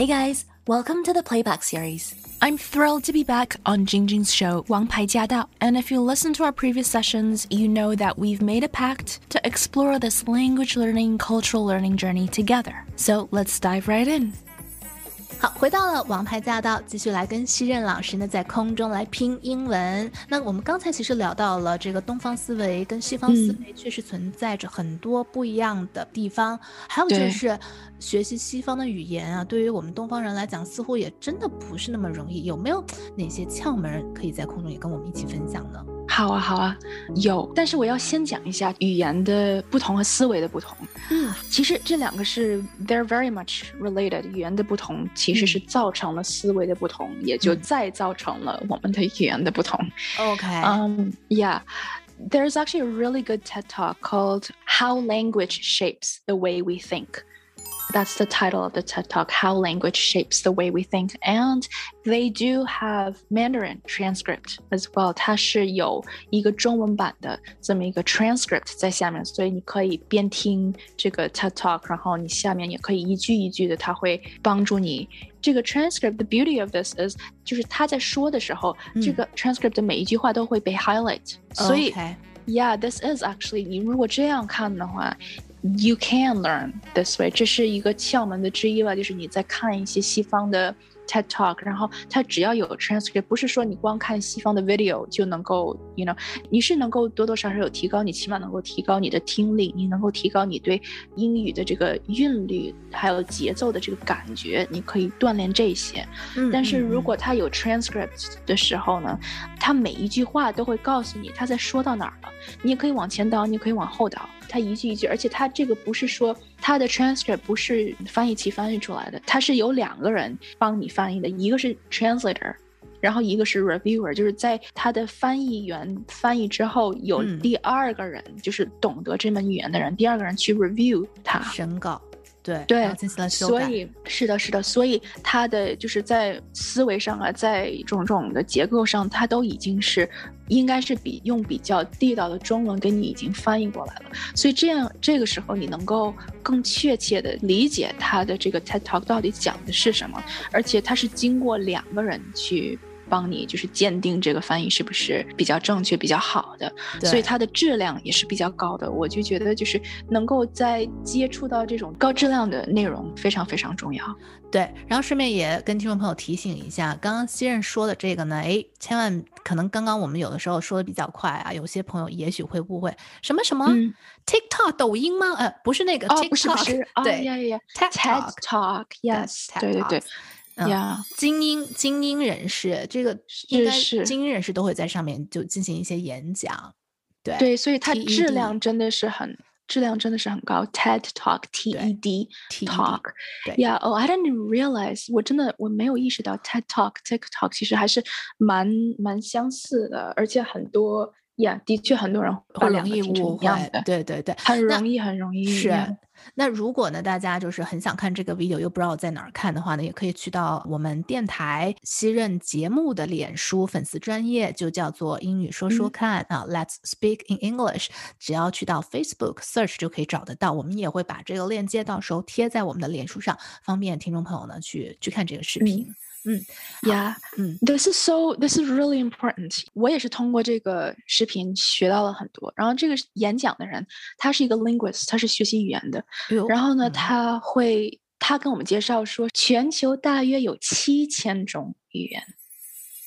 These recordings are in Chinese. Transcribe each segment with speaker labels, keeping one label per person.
Speaker 1: Hey guys, welcome to the Playback series. I'm thrilled to be back on Jingjing's show, Wang Pai Jia Dao. And if you listen to our previous sessions, you know that we've made a pact to explore this language learning, cultural learning journey together. So let's dive right in.
Speaker 2: 好，回到了王牌驾到，继续来跟西任老师呢在空中来拼英文。那我们刚才其实聊到了这个东方思维跟西方思维确实存在着很多不一样的地方，还有就是 学习西方的语言啊，对于我们东方人来讲，似乎也真的不是那么容易。有没有哪些窍门可以在空中也跟我们一起分享呢？
Speaker 3: 好啊，好啊，有，但是我要先讲一下语言的不同和思维的不同。
Speaker 2: 嗯，
Speaker 3: 其实这两个是 they're very much related。语言的不同其实是造成了思维的不同，也就再造成了我们的语言的不同。
Speaker 2: OK，
Speaker 3: 嗯，Yeah。There's actually a really good TED talk called How Language Shapes the Way We Think. That's the title of the TED Talk, How Language Shapes the Way We Think. And they do have Mandarin transcript as well. 它是有一个中文版的这么一个 transcript 在下面，所以你可以边听这个 TED Talk，然后你下面也可以一句一句的，它会帮助你。这个 transcript，the beauty of this is，就是他在说的时候，嗯、这个 transcript 的每一句话都会被 highlight，、
Speaker 2: 嗯、
Speaker 3: 所以。
Speaker 2: Okay.
Speaker 3: Yeah，this is actually 你如果这样看的话 ，You can learn this way，这是一个窍门的之一吧，就是你在看一些西方的 TED Talk，然后它只要有 transcript，不是说你光看西方的 video 就能够，you know，你是能够多多少少有提高，你起码能够提高你的听力，你能够提高你对英语的这个韵律还有节奏的这个感觉，你可以锻炼这些。
Speaker 2: 嗯、
Speaker 3: 但是如果它有 transcript 的时候呢，它每一句话都会告诉你他在说到哪儿了，你也可以往前倒，你也可以往后倒。它一句一句，而且它这个不是说它的 transcript 不是翻译器翻译出来的，它是有两个人帮你翻译的，一个是 translator，然后一个是 reviewer，就是在他的翻译员翻译之后，有第二个人，嗯、就是懂得这门语言的人，第二个人去 review 它
Speaker 2: 审稿。对
Speaker 3: 对，所以是的，是的，所以他的就是在思维上啊，在种种的结构上，他都已经是应该是比用比较地道的中文给你已经翻译过来了。所以这样这个时候你能够更确切的理解他的这个 TED Talk 到底讲的是什么，而且他是经过两个人去。帮你就是鉴定这个翻译是不是比较正确、比较好的，所以它的质量也是比较高的。我就觉得就是能够在接触到这种高质量的内容非常非常重要。
Speaker 2: 对，然后顺便也跟听众朋友提醒一下，刚刚西任说的这个呢，哎，千万可能刚刚我们有的时候说的比较快啊，有些朋友也许会误会什么什么、
Speaker 3: 嗯、
Speaker 2: TikTok 抖音吗？呃，不是那个 TikTok，、
Speaker 3: 哦、不是不是，
Speaker 2: 对
Speaker 3: 呀呀
Speaker 2: ，TED
Speaker 3: Talk，yes，对对对。
Speaker 2: 呀、嗯，精英精英人士，这个应该精英人士都会在上面就进行一些演讲，对
Speaker 3: 对，所以它质量真的是很质量真的是很高。TED Talk T E D Talk，Yeah，Oh I didn't realize，我真的我没有意识到 TED Talk TikTok 其实还是蛮蛮相似的，而且很多呀，的确很多人
Speaker 2: 会容易误会，对对对，
Speaker 3: 很容易很容易
Speaker 2: 是。那如果呢，大家就是很想看这个 video 又不知道在哪儿看的话呢，也可以去到我们电台新任节目的脸书粉丝专业，就叫做英语说说看、嗯、啊，Let's Speak in English。只要去到 Facebook search 就可以找得到。我们也会把这个链接到时候贴在我们的脸书上，方便听众朋友呢去去看这个视频。
Speaker 3: 嗯
Speaker 2: 嗯
Speaker 3: ，Yeah，
Speaker 2: 嗯
Speaker 3: ，This is so, this is really important。我也是通过这个视频学到了很多。然后这个演讲的人，他是一个 linguist，他是学习语言的。然后呢，
Speaker 2: 嗯、
Speaker 3: 他会，他跟我们介绍说，全球大约有七千种语言。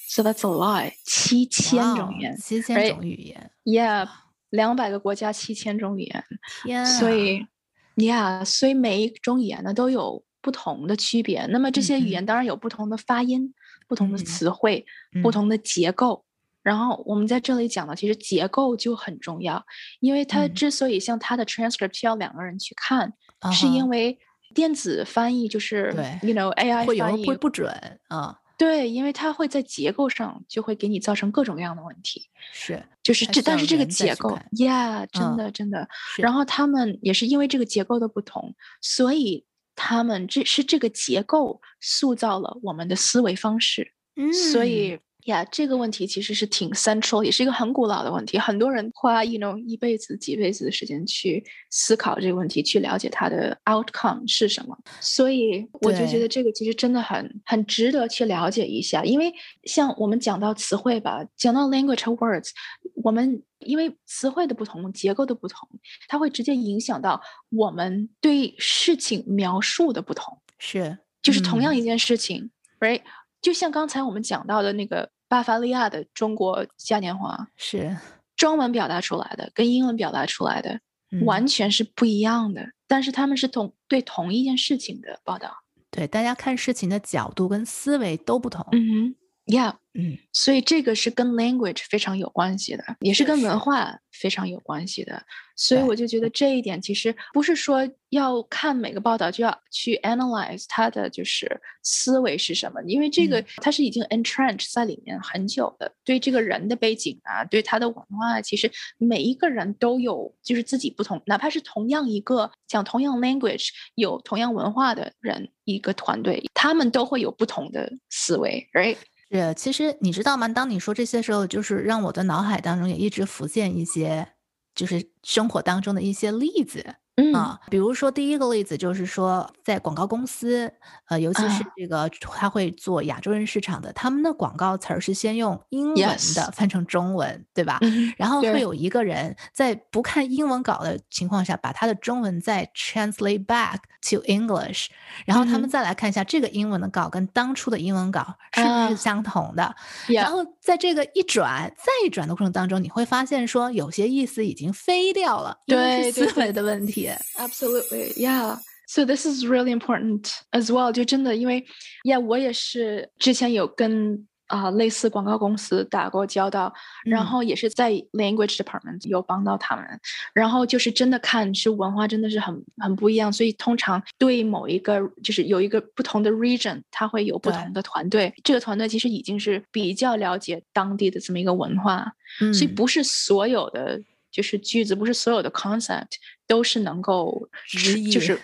Speaker 3: So that's a lot，七千种语言，
Speaker 2: 七千种语言。
Speaker 3: Yeah，两百个国家，七千种语言。
Speaker 2: 天、啊，
Speaker 3: 所以，Yeah，所以每一种语言呢都有。不同的区别，那么这些语言当然有不同的发音、
Speaker 2: 嗯、
Speaker 3: 不同的词汇、
Speaker 2: 嗯、
Speaker 3: 不同的结构。然后我们在这里讲的，其实结构就很重要，因为它之所以像它的 transcript 需要两个人去看，
Speaker 2: 嗯、
Speaker 3: 是因为电子翻译就是，you know AI
Speaker 2: 会会不准啊。
Speaker 3: 对，因为它会在结构上就会给你造成各种各样的问题。
Speaker 2: 是，
Speaker 3: 就是这，但是这个结构，Yeah，真的、
Speaker 2: 嗯、
Speaker 3: 真的。然后他们也是因为这个结构的不同，所以。他们这是这个结构塑造了我们的思维方式，
Speaker 2: 嗯，
Speaker 3: 所以呀，这个问题其实是挺 central，也是一个很古老的问题。很多人花 you know 一辈子、几辈子的时间去思考这个问题，去了解它的 outcome 是什么。所以我就觉得这个其实真的很很值得去了解一下。因为像我们讲到词汇吧，讲到 language words，我们因为词汇的不同、结构的不同，它会直接影响到我们对事情描述的不同。
Speaker 2: 是，
Speaker 3: 就是同样一件事情，right？就像刚才我们讲到的那个巴伐利亚的中国嘉年华，
Speaker 2: 是
Speaker 3: 中文表达出来的，跟英文表达出来的完全是不一样的。但是他们是同对同一件事情的报道，
Speaker 2: 对大家看事情的角度跟思维都不同。
Speaker 3: 嗯，Yeah，
Speaker 2: 嗯，
Speaker 3: 所以这个是跟 language 非常有关系的，也是跟文化非常有关系的。所以我就觉得这一点其实不是说要看每个报道就要去 analyze 它的就是思维是什么，因为这个它是已经 entrenched 在里面很久的，对这个人的背景啊，对他的文化，其实每一个人都有就是自己不同，哪怕是同样一个讲同样 language 有同样文化的人一个团队，他们都会有不同的思维，right？
Speaker 2: 是，其实你知道吗？当你说这些时候，就是让我的脑海当中也一直浮现一些。就是生活当中的一些例子。啊，比如说第一个例子就是说，在广告公司，呃，尤其是这个他会做亚洲人市场的，他们的广告词儿是先用英文的翻成中文，对吧？然后会有一个人在不看英文稿的情况下，把他的中文再 translate back to English，然后他们再来看一下这个英文的稿跟当初的英文稿是不是相同的。然后在这个一转再一转的过程当中，你会发现说有些意思已经飞掉了，因为是思维的问题。
Speaker 3: Absolutely, yeah. So this is really important as well. 就真的，因为，Yeah，我也是之前有跟啊类似广告公司打过交道，然后也是在 language department 有帮到他们，然后就是真的看是文化真的是很很不一样，所以通常对某一个就是有一个不同的 region，它会有不同的团队，这个团队其实已经是比较了解当地的这么一个文化，所以不是所有的。就是句子不是所有的 concept 都是能够
Speaker 2: 直译，
Speaker 3: 就是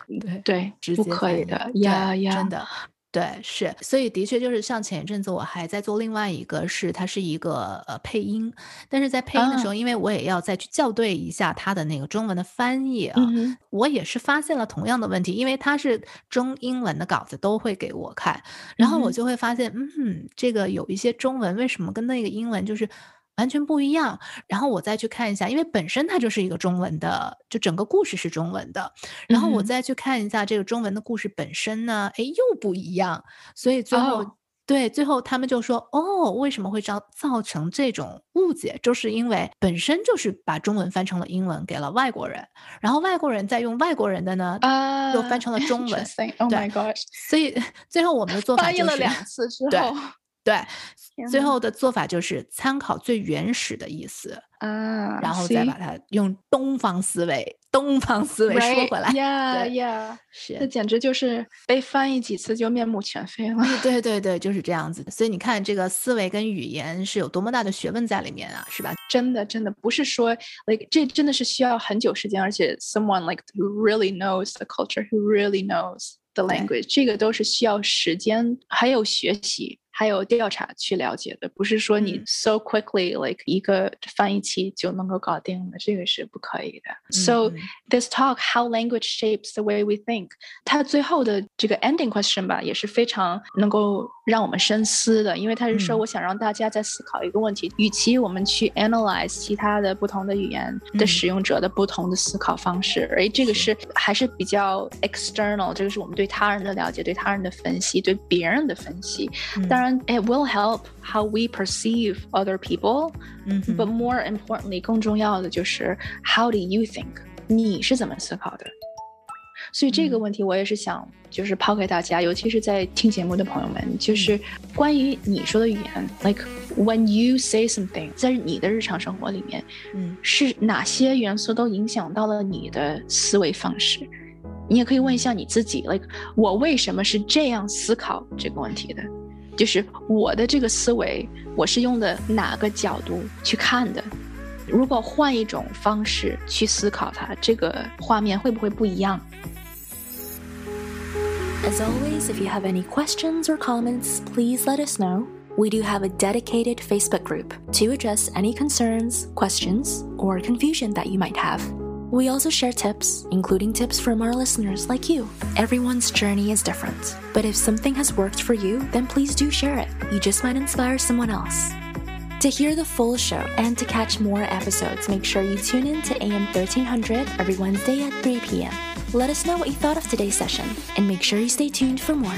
Speaker 2: 对
Speaker 3: 对，不可以的呀呀，
Speaker 2: 真的。对是，所以的确就是像前一阵子我还在做另外一个，是它是一个呃配音，但是在配音的时候，因为我也要再去校对一下它的那个中文的翻译啊，我也是发现了同样的问题，因为它是中英文的稿子都会给我看，然后我就会发现，嗯，这个有一些中文为什么跟那个英文就是。完全不一样，然后我再去看一下，因为本身它就是一个中文的，就整个故事是中文的，然后我再去看一下这个中文的故事本身呢，哎，又不一样，所以最后对，最后他们就说，哦，为什么会造造成这种误解？就是因为本身就是把中文翻成了英文给了外国人，然后外国人再用外国人的呢，又翻成了中文
Speaker 3: ，Oh my God！
Speaker 2: 所以 最后我们的做法就是
Speaker 3: 了两次之后。
Speaker 2: 对，最后的做法就是参考最原始的意思
Speaker 3: 啊，
Speaker 2: 然后再把它用东方思维、东方思维说回来。
Speaker 3: 呀呀，
Speaker 2: 是，
Speaker 3: 这简直就是被翻译几次就面目全非了。
Speaker 2: 对 对对，就是这样子的。所以你看，这个思维跟语言是有多么大的学问在里面啊，是吧？
Speaker 3: 真的，真的不是说，like 这真的是需要很久时间，而且 someone like who really knows the culture, who really knows the language，这个都是需要时间还有学习。还有调查去了解的，不是说你 so quickly like 一个翻译器就能够搞定的，这个是不可以的。So this talk how language shapes the way we think，它最后的这个 ending question 吧，也是非常能够让我们深思的，因为它是说我想让大家在思考一个问题，与其我们去 analyze 其他的不同的语言的。使用者的不同的思考方式，而这个是还是比较 external，这个是我们对他人的了解、对他人的分析、对别人的分析，当然。it will help how we perceive other people. Mm-hmm. But more importantly, 更重要的就是 how do you think？你是怎么思考的？所以这个问题我也是想，就是抛给大家，尤其是在听节目的朋友们，就是关于你说的语言，like when you say something，在你的日常生活里面，嗯，是哪些元素都影响到了你的思维方式？你也可以问一下你自己，like 我为什么是这样思考这个问题的？就是我的这个思维，我是用的哪个角度去看的？如果换一种方式去思考它，这个画面会不会不一样？
Speaker 1: As always, if you have any questions or comments, please let us know.
Speaker 3: we do have a dedicated Facebook group to address any concerns, questions, or confusion that you might have. We also share tips, including tips from our listeners like you. Everyone's journey is different, but if something has worked for you, then please do share it. You just might inspire someone else. To hear the full show and to catch more episodes, make sure you tune in to AM 1300 every Wednesday at 3 p.m. Let us know what you thought of today's session, and make sure you stay tuned for more.